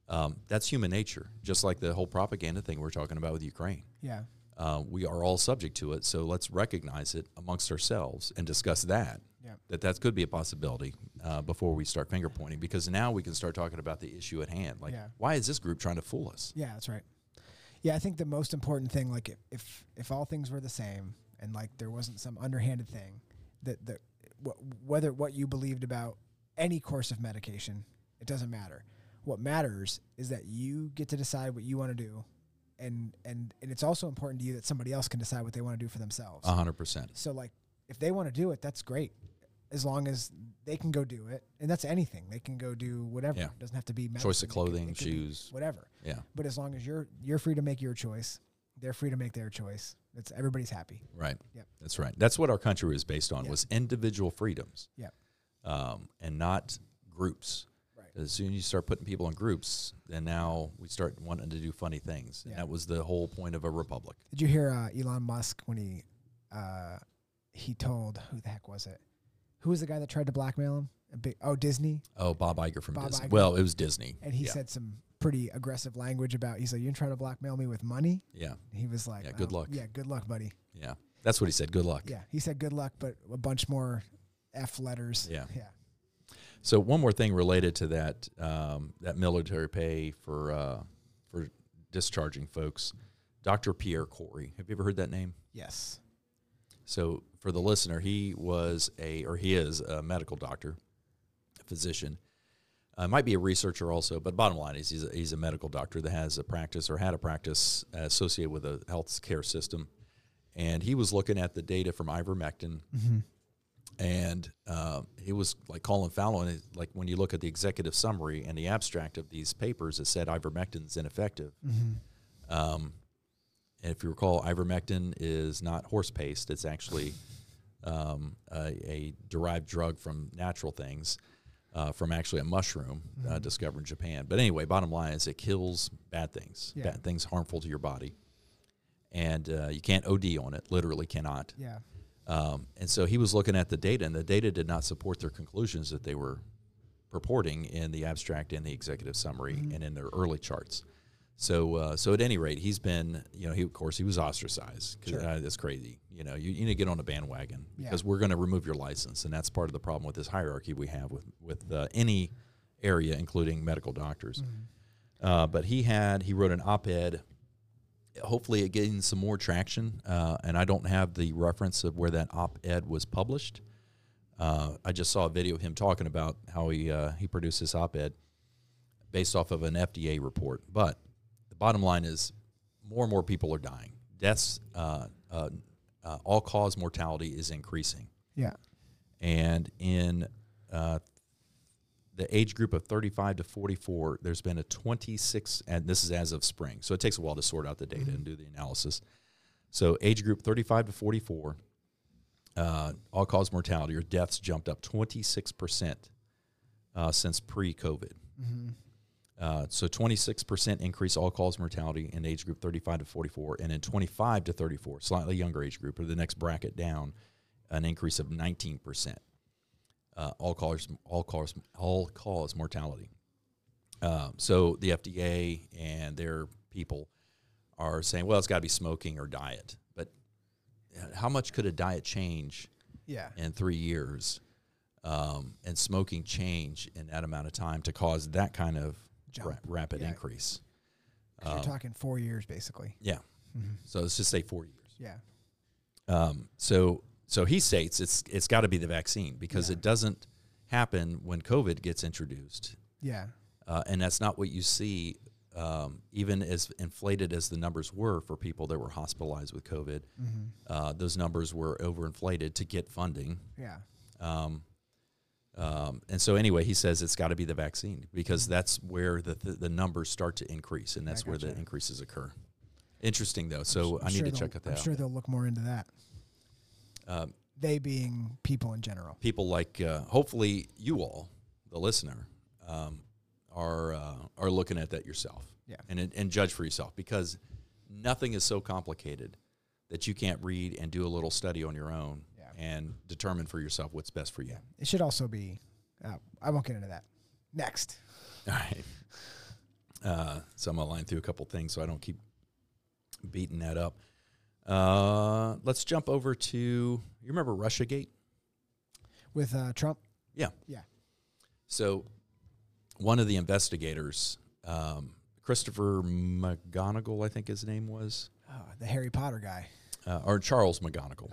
Um, that's human nature. Just like the whole propaganda thing we're talking about with Ukraine. Yeah, Uh, we are all subject to it. So let's recognize it amongst ourselves and discuss that. yeah, That that could be a possibility uh, before we start finger pointing, because now we can start talking about the issue at hand. Like, Yeah. why is this group trying to fool us? yeah. That's right. Yeah, I think the most important thing, like if if, if all things were the same and like there wasn't some underhanded thing, that that wh- whether what you believed about any course of medication, it doesn't matter. What matters is that you get to decide what you want to do, and and and it's also important to you that somebody else can decide what they want to do for themselves. A hundred percent. So like if they want to do it, that's great. as long as they can go do it, and that's anything. They can go do whatever. Yeah. It doesn't have to be Choice of medicine. It could- clothing, it be shoes. whatever. Yeah. But as long as you're you're free to make your choice, they're free to make their choice. It's everybody's happy. Right. Yep. That's right. That's what our country was based on was individual freedoms. Yep. Um, and not groups. As soon as you start putting people in groups, then now we start wanting to do funny things. And that was the whole point of a republic. Did you hear uh, Elon Musk when he uh, he told who the heck was it? Who was the guy that tried to blackmail him? A big oh Disney, Oh, Bob Iger from Bob Disney. Iger. Well, it was Disney. and he yeah. said some pretty aggressive language about. He's like, "You're trying to blackmail me with money?" Yeah. He was like, Yeah, good "Oh, luck." Yeah, good luck, buddy." Yeah. That's what he said. Good luck. Yeah, he said good luck, but a bunch more F letters. Yeah. yeah, So one more thing related to that um, that military pay for uh, for discharging folks, Dr. Pierre Kory. Have you ever heard that name? yes, So for the listener, he was a or he is a medical doctor, a physician. Uh, might be a researcher also, but bottom line is he's a, he's a medical doctor that has a practice or had a practice associated with a health care system, and he was looking at the data from ivermectin, and uh, he was like Colin Fallon. on it. Like when you look at the executive summary and the abstract of these papers, it said ivermectin is ineffective. Um, and if you recall, ivermectin is not horse paste; it's actually um, a, a derived drug from natural things, uh, from actually a mushroom uh, discovered in Japan. But anyway, bottom line is it kills bad things, Yeah. bad things harmful to your body, and uh, you can't OD on it. Literally, cannot. yeah, Um, and so he was looking at the data, and the data did not support their conclusions that they were purporting in the abstract and the executive summary and in their early charts. So, uh, so at any rate, he's been, you know, he of course he was ostracized. Sure. uh, that's crazy. You know, you, you need to get on a bandwagon Yeah. because we're going to remove your license, and that's part of the problem with this hierarchy we have with with uh, any area, including medical doctors. Uh, but he had he wrote an op-ed. Hopefully, it gained some more traction. Uh, and I don't have the reference of where that op-ed was published. Uh, I just saw a video of him talking about how he uh, he produced this op-ed based off of an FDA report. But the bottom line is, more and more people are dying. Deaths, uh, uh, uh, all cause mortality is increasing yeah, and in uh, the age group of 35 to 44 there's been a 26 and this is as of spring so it takes a while to sort out the data and do the analysis. So age group 35 to 44 uh, all cause mortality or deaths jumped up 26% uh, since pre-covid. Uh, so 26% increase all cause mortality in age group 35 to 44 and in 25 to 34 slightly younger age group or the next bracket down an increase of 19% uh, all cause all cause all cause mortality um, so the FDA and their people are saying well it's got to be smoking or diet but uh, how much could a diet change yeah. in three years um, and smoking change in that amount of time to cause that kind of ra- rapid Yeah. increase. Um, you're talking four years, basically. Yeah. So let's just say four years. Yeah, Um, so so he states it's it's got to be the vaccine because Yeah. it doesn't happen when COVID gets introduced, yeah, uh, and that's not what you see. Um, even as inflated as the numbers were for people that were hospitalized with COVID, uh, those numbers were overinflated to get funding. yeah, Um, um, and so anyway, he says it's got to be the vaccine because that's where the, the the numbers start to increase, and that's where the increases occur. Interesting though, so I'm I need sure to check that I'm out. sure they'll look more into that. Um, They being people in general. people like uh, hopefully you all, the listener, um, are uh, are looking at that yourself, Yeah. and and judge for yourself because nothing is so complicated that you can't read and do a little study on your own Yeah. and determine for yourself what's best for you. Yeah, it should also be. Uh, I won't get into that. Next, All right. Uh, so I'm gonna line through a couple things so I don't keep beating that up. Uh, let's jump over to you remember RussiaGate? with uh, Trump. Yeah. Yeah. So one of the investigators, um, Christopher McGonigal, I think his name was, Oh, the Harry Potter guy. uh, or Charles McGonigal.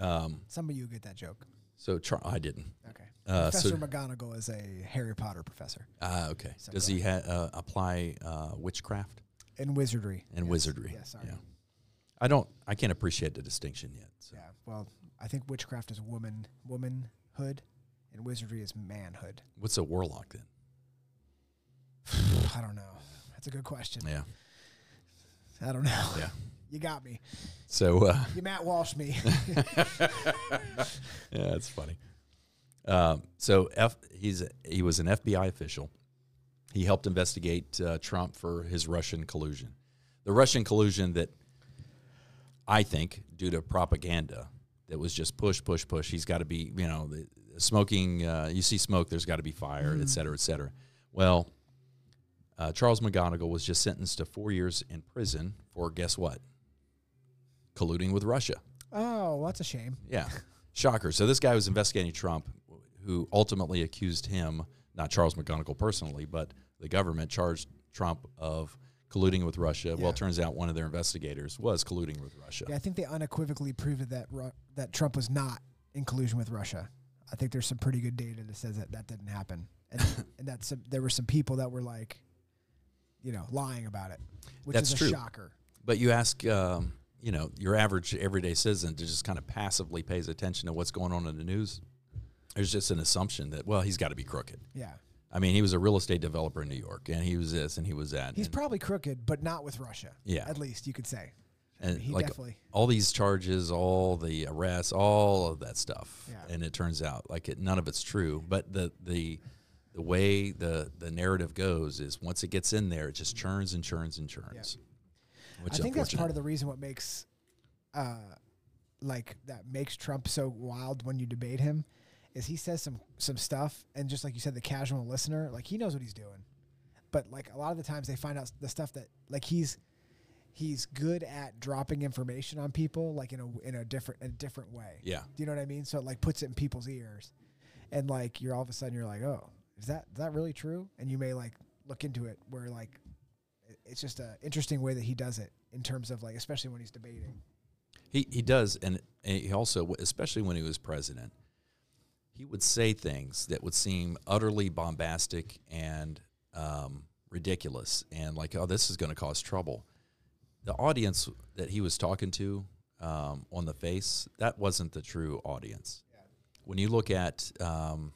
Oh, Um, some of you get that joke. so Char- I didn't. Okay. Uh, Professor so McGonagall is a Harry Potter professor ah, okay. So Does he ha- uh, apply uh, witchcraft And wizardry and Yes. wizardry? Yes, sorry. Yeah. I don't. I can't appreciate the distinction yet. So. Yeah. Well, I think witchcraft is woman womanhood, and wizardry is manhood. What's a warlock then? I don't know. That's a good question. Yeah. I don't know. Yeah. You got me. So uh, You Matt Walsh me. yeah, that's funny. Um, so F, he's he was an FBI official. He helped investigate uh, Trump for his Russian collusion. The Russian collusion that I think, due to propaganda, that was just push, push, push. He's got to be, you know, the, smoking. Uh, you see smoke, there's got to be fire, et cetera, et cetera. Well, uh, Charles McGonigal was just sentenced to four years in prison for guess what? Colluding with Russia. oh, that's a shame. Yeah. Shocker. So this guy was investigating Trump, who ultimately accused him, not Charles McGonigal personally, but the government charged Trump of colluding with Russia. Yeah. Well, it turns out one of their investigators was colluding with Russia. Yeah, I think they unequivocally proved that Ru- that Trump was not in collusion with Russia. I think there's some pretty good data that says that that didn't happen, and and that some, there were some people that were like, you know, lying about it, which That's is a true. shocker. But you ask, um, you know, your average everyday citizen to just kind of passively pays attention to what's going on in the news. There's just an assumption that, well, he's got to be crooked. Yeah, I mean, he was a real estate developer in New York, and he was this and he was that. he's and- probably crooked, but not with Russia. Yeah. at least you could say. And he like definitely. all these charges, all the arrests, all of that stuff, Yeah. and it turns out like it, none of it's true. But the the the way the the narrative goes is once it gets in there, it just churns and churns and churns. Which I think that's part of the reason what makes, uh, like that makes Trump so wild when you debate him, is he says some some stuff, and just like you said, the casual listener, like he knows what he's doing, but like a lot of the times they find out the stuff that like he's he's good at dropping information on people, like in a in a different a different way. yeah. Do you know what I mean? So it like puts it in people's ears, and like you're all of a sudden you're like, oh, is that is that really true? And you may like look into it where like it's just a interesting way that he does it in terms of like especially when he's debating. He he does, and, and he also, especially when he was president, he would say things that would seem utterly bombastic and um, ridiculous, and like, oh, this is going to cause trouble. The audience that he was talking to um, on the face, that wasn't the true audience. When you look at um,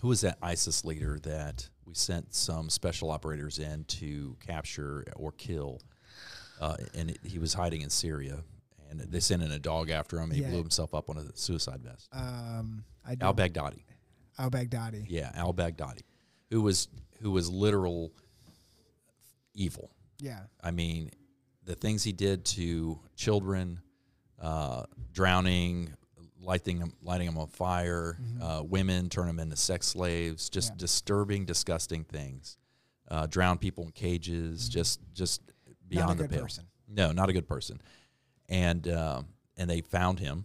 who was that ISIS leader that we sent some special operators in to capture or kill, uh, and it, he was hiding in Syria, and they sent in a dog after him. And He Yeah. blew himself up on a suicide vest. Um, I do, Al Baghdadi, Al Baghdadi. yeah, Al Baghdadi, who was who was literal evil. Yeah, I mean, the things he did to children, uh, drowning, lighting them, lighting them on fire, uh, women, turn them into sex slaves, just Yeah. disturbing, disgusting things. Uh, drown people in cages, just just beyond not a the good pale. person. No, not a good person. And um, and they found him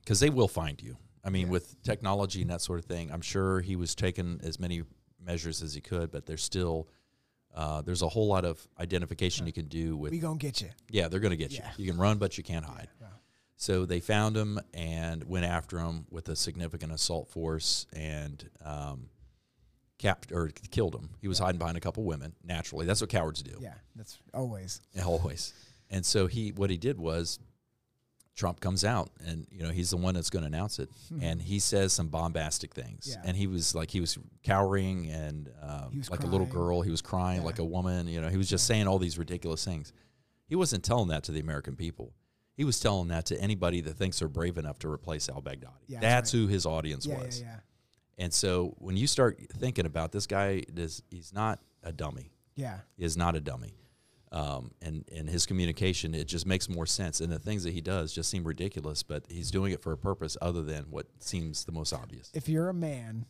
because they will find you. I mean, Yeah. with technology and that sort of thing, I'm sure he was taking as many measures as he could, but there's still uh, there's a whole lot of identification you can do with. We gonna get you. yeah, they're going to get Yeah. you. You can run, but you can't hide. Yeah. So they found him and went after him with a significant assault force and um, capped or killed him. He was hiding behind a couple women. Naturally, that's what cowards do. Yeah, that's always. Always. And so he, what he did was, Trump comes out, and you know he's the one that's going to announce it, and he says some bombastic things, Hmm. Yeah. and he was like he was cowering and He was like a little girl, he was crying Yeah. like a woman, you know, he was just saying all these ridiculous things. He wasn't telling that to the American people. He was telling that to anybody that thinks they're brave enough to replace al Baghdadi. Yeah, that's that's who his audience was. yeah, yeah, And so when you start thinking about this guy, is he's not a dummy yeah. He is not a dummy. Um, and, and his communication, it just makes more sense. And the things that he does just seem ridiculous, but he's doing it for a purpose other than what seems the most obvious. If you're a man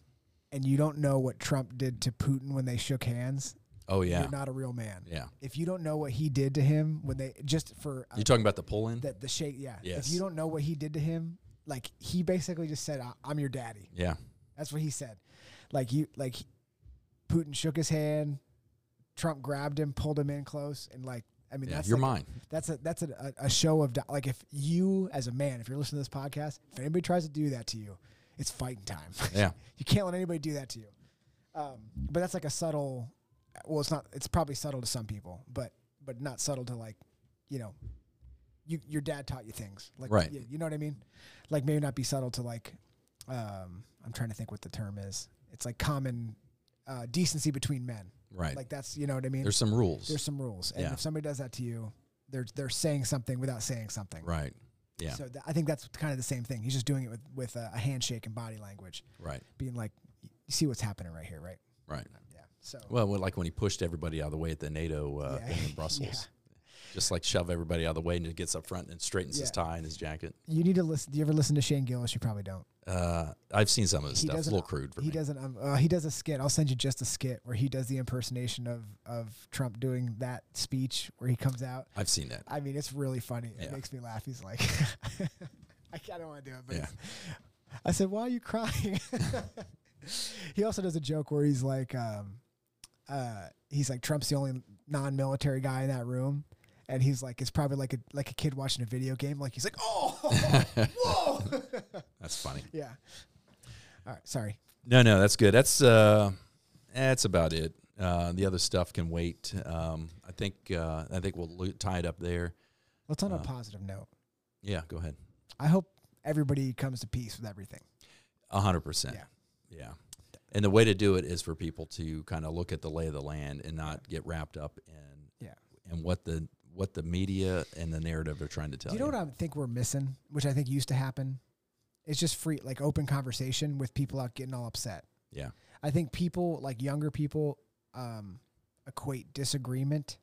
and you don't know what Trump did to Putin when they shook hands, Oh, yeah. you're not a real man. Yeah. If you don't know what he did to him when they just for uh, You're talking about the pull in? that the shake, yeah. Yes. If you don't know what he did to him, like he basically just said, "I- "I'm your daddy." Yeah. That's what he said. Like you, like Putin shook his hand, Trump grabbed him, pulled him in close, and like I mean, yeah. that's You're like mine. That's a that's a, a, a show of like if you as a man, if you're listening to this podcast, if anybody tries to do that to you, it's fighting time. Yeah. you can't let anybody do that to you. Um, but that's like a subtle. Well, it's not. It's probably subtle to some people, but but not subtle to like, you know, you your dad taught you things like Right. you, you know what I mean like maybe not be subtle to like um I'm trying to think what the term is it's like common uh, decency between men Right. like that's you know what I mean There's some rules. there's some rules and Yeah. if somebody does that to you they're they're saying something without saying something right. Yeah. so th- I think that's kind of the same thing he's just doing it with with a, a handshake and body language Right. being like you see what's happening right here right Right. yeah so Well, like when he pushed everybody out of the way at the NATO uh, Yeah. thing in Brussels, just like shove everybody out of the way and gets up front and straightens his tie and his jacket. you need to listen do you ever listen to Shane Gillis you probably don't Uh, I've seen some of his He stuff. It's a little crude for he me. doesn't um, uh, he does a skit i'll send you just a skit where he does the impersonation of of trump doing that speech where he comes out I've seen that. i mean it's really funny it Yeah. makes me laugh he's like i, I don't want to do it but Yeah. i said why are you crying he also does a joke where he's like um uh he's like trump's the only non-military guy in that room and he's like it's probably like a like a kid watching a video game like he's like oh whoa That's funny. yeah all right sorry No, no, that's good. That's uh, that's about it. Uh, the other stuff can wait. Um, I think uh, I think we'll lo- tie it up there. let's on a Uh, positive note Yeah, go ahead. I hope everybody comes to peace with everything. A hundred percent. Yeah. Yeah. And the way to do it is for people to kind of look at the lay of the land and not get wrapped up in Yeah. and what the what the media and the narrative are trying to tell Do you know what I think we're missing, which I think used to happen? It's just free, like open conversation with people out getting all upset. Yeah. I think people, like younger people, um, equate disagreement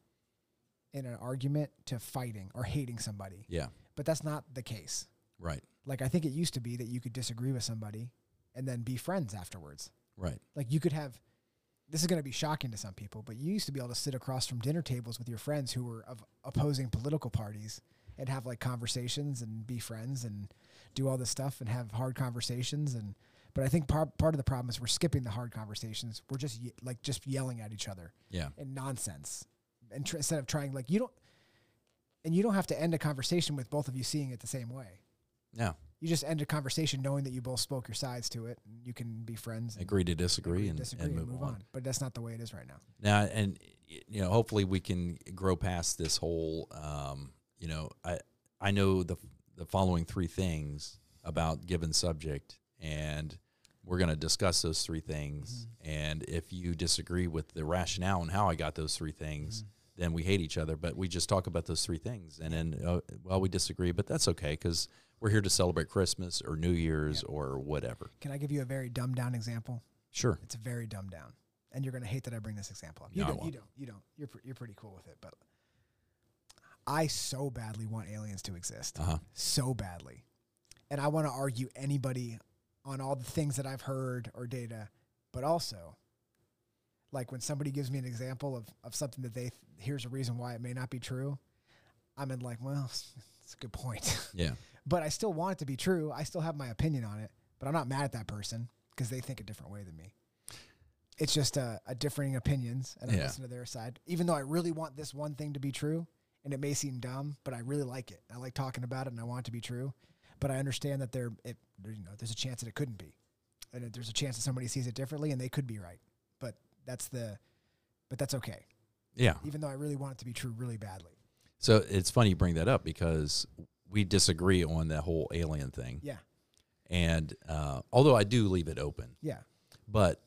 in an argument to fighting or hating somebody. Yeah. But that's not the case. Right. Like I think it used to be that you could disagree with somebody and then be friends afterwards. Right. Like you could have this is going to be shocking to some people, but you used to be able to sit across from dinner tables with your friends who were of opposing political parties and have like conversations and be friends and do all this stuff and have hard conversations and but I think part part of the problem is we're skipping the hard conversations. We're just ye- like just yelling at each other Yeah. and nonsense. And tr- instead of trying like you don't and you don't have to end a conversation with both of you seeing it the same way. Yeah. You just end a conversation knowing that you both spoke your sides to it and you can be friends. and Agree to disagree, agree, and, disagree and move, on. But that's not the way it is right now. Now, and you know, hopefully we can grow past this whole. Um, you know, I I know the the following three things about given subject, and we're going to discuss those three things. And if you disagree with the rationale and how I got those three things, then we hate each other. But we just talk about those three things, and then uh, well, we disagree, but that's okay because we're here to celebrate Christmas or New Year's or whatever. Can I give you a very dumbed down example? Sure. It's very dumbed down, and you're gonna hate that I bring this example up. You No, don't. You don't. You don't. You're pr- you're pretty cool with it, but I so badly want aliens to exist, Uh huh. so badly, and I want to argue anybody on all the things that I've heard or data, but also. Like when somebody gives me an example of, of something that they th- here's a reason why it may not be true, I'm in like, well, it's a good point. Yeah. But I still want it to be true. I still have my opinion on it, but I'm not mad at that person because they think a different way than me. It's just uh, a differing opinions, and I Yeah. listen to their side. Even though I really want this one thing to be true, and it may seem dumb, but I really like it. I like talking about it, and I want it to be true. But I understand that there, it, you know, there's a chance that it couldn't be, and there's a chance that somebody sees it differently, and they could be right. But that's the, but that's okay. Yeah. Even though I really want it to be true really badly. So it's funny you bring that up because we disagree on that whole alien thing. Yeah, And uh, although I do leave it open, yeah, but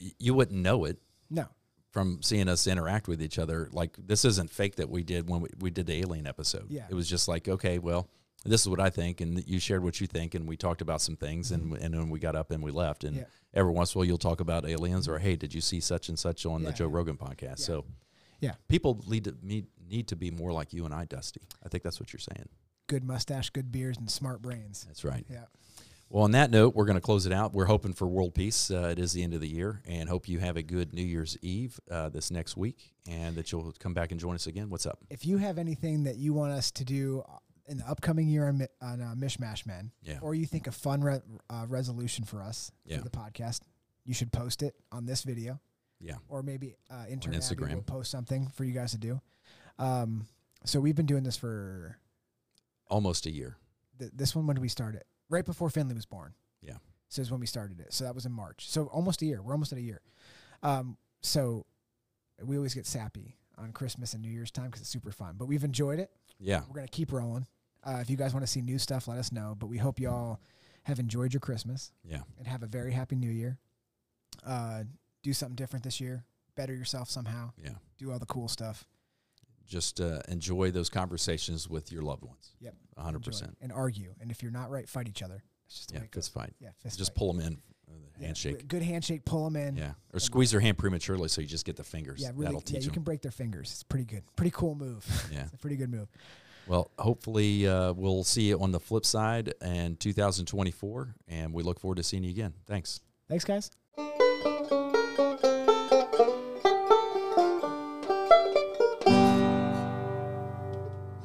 y- you wouldn't know it no, from seeing us interact with each other. Like this isn't fake that we did when we, we did the alien episode. Yeah. It was just like, okay, well, this is what I think, and you shared what you think, and we talked about some things, and and then we got up and we left. And Yeah. every once in a while, you'll talk about aliens, or hey, did you see such and such on the Joe Rogan podcast? So, Yeah. people need to need, need to be more like you and I, Dusty. I think that's what you're saying. Good mustache, good beers, and smart brains. That's right. Yeah. Well, on that note, we're going to close it out. We're hoping for world peace. Uh, it is the end of the year, and hope you have a good New Year's Eve uh, this next week, and that you'll come back and join us again. What's up? If you have anything that you want us to do uh, in the upcoming year on, on uh, Mish Mash Men, Yeah. or you think a fun re- uh, resolution for us Yeah. for the podcast, you should post it on this video, Yeah. or maybe uh, intern Instagram. will post something for you guys to do. Um, so we've been doing this for Almost a year. th- this one. When did we start it? Right before Finley was born. Yeah. So is when we started it. So that was in March. So almost a year. We're almost at a year. Um, so we always get sappy on Christmas and New Year's time because it's super fun. But we've enjoyed it. Yeah. We're gonna keep rolling. Uh, if you guys want to see new stuff, let us know. But we hope y'all have enjoyed your Christmas Yeah. and have a very happy New Year. Uh, do something different this year. Better yourself somehow. Yeah. Do all the cool stuff. Just uh, enjoy those conversations with your loved ones. Yep. hundred percent. and argue. And if you're not right, fight each other. That's just Yeah. way it goes. Fist fight. Yeah, fist Just fight. pull them in. uh, Yeah, handshake. Good handshake. Pull them in. Yeah. Or squeeze their hand prematurely so you just get the fingers. Yeah, really. That'll Yeah, you them. can break their fingers. It's pretty good. Pretty cool move. Yeah. it's a pretty good move. Well, hopefully uh, we'll see you on the flip side in 2024, and we look forward to seeing you again. Thanks. Thanks, guys.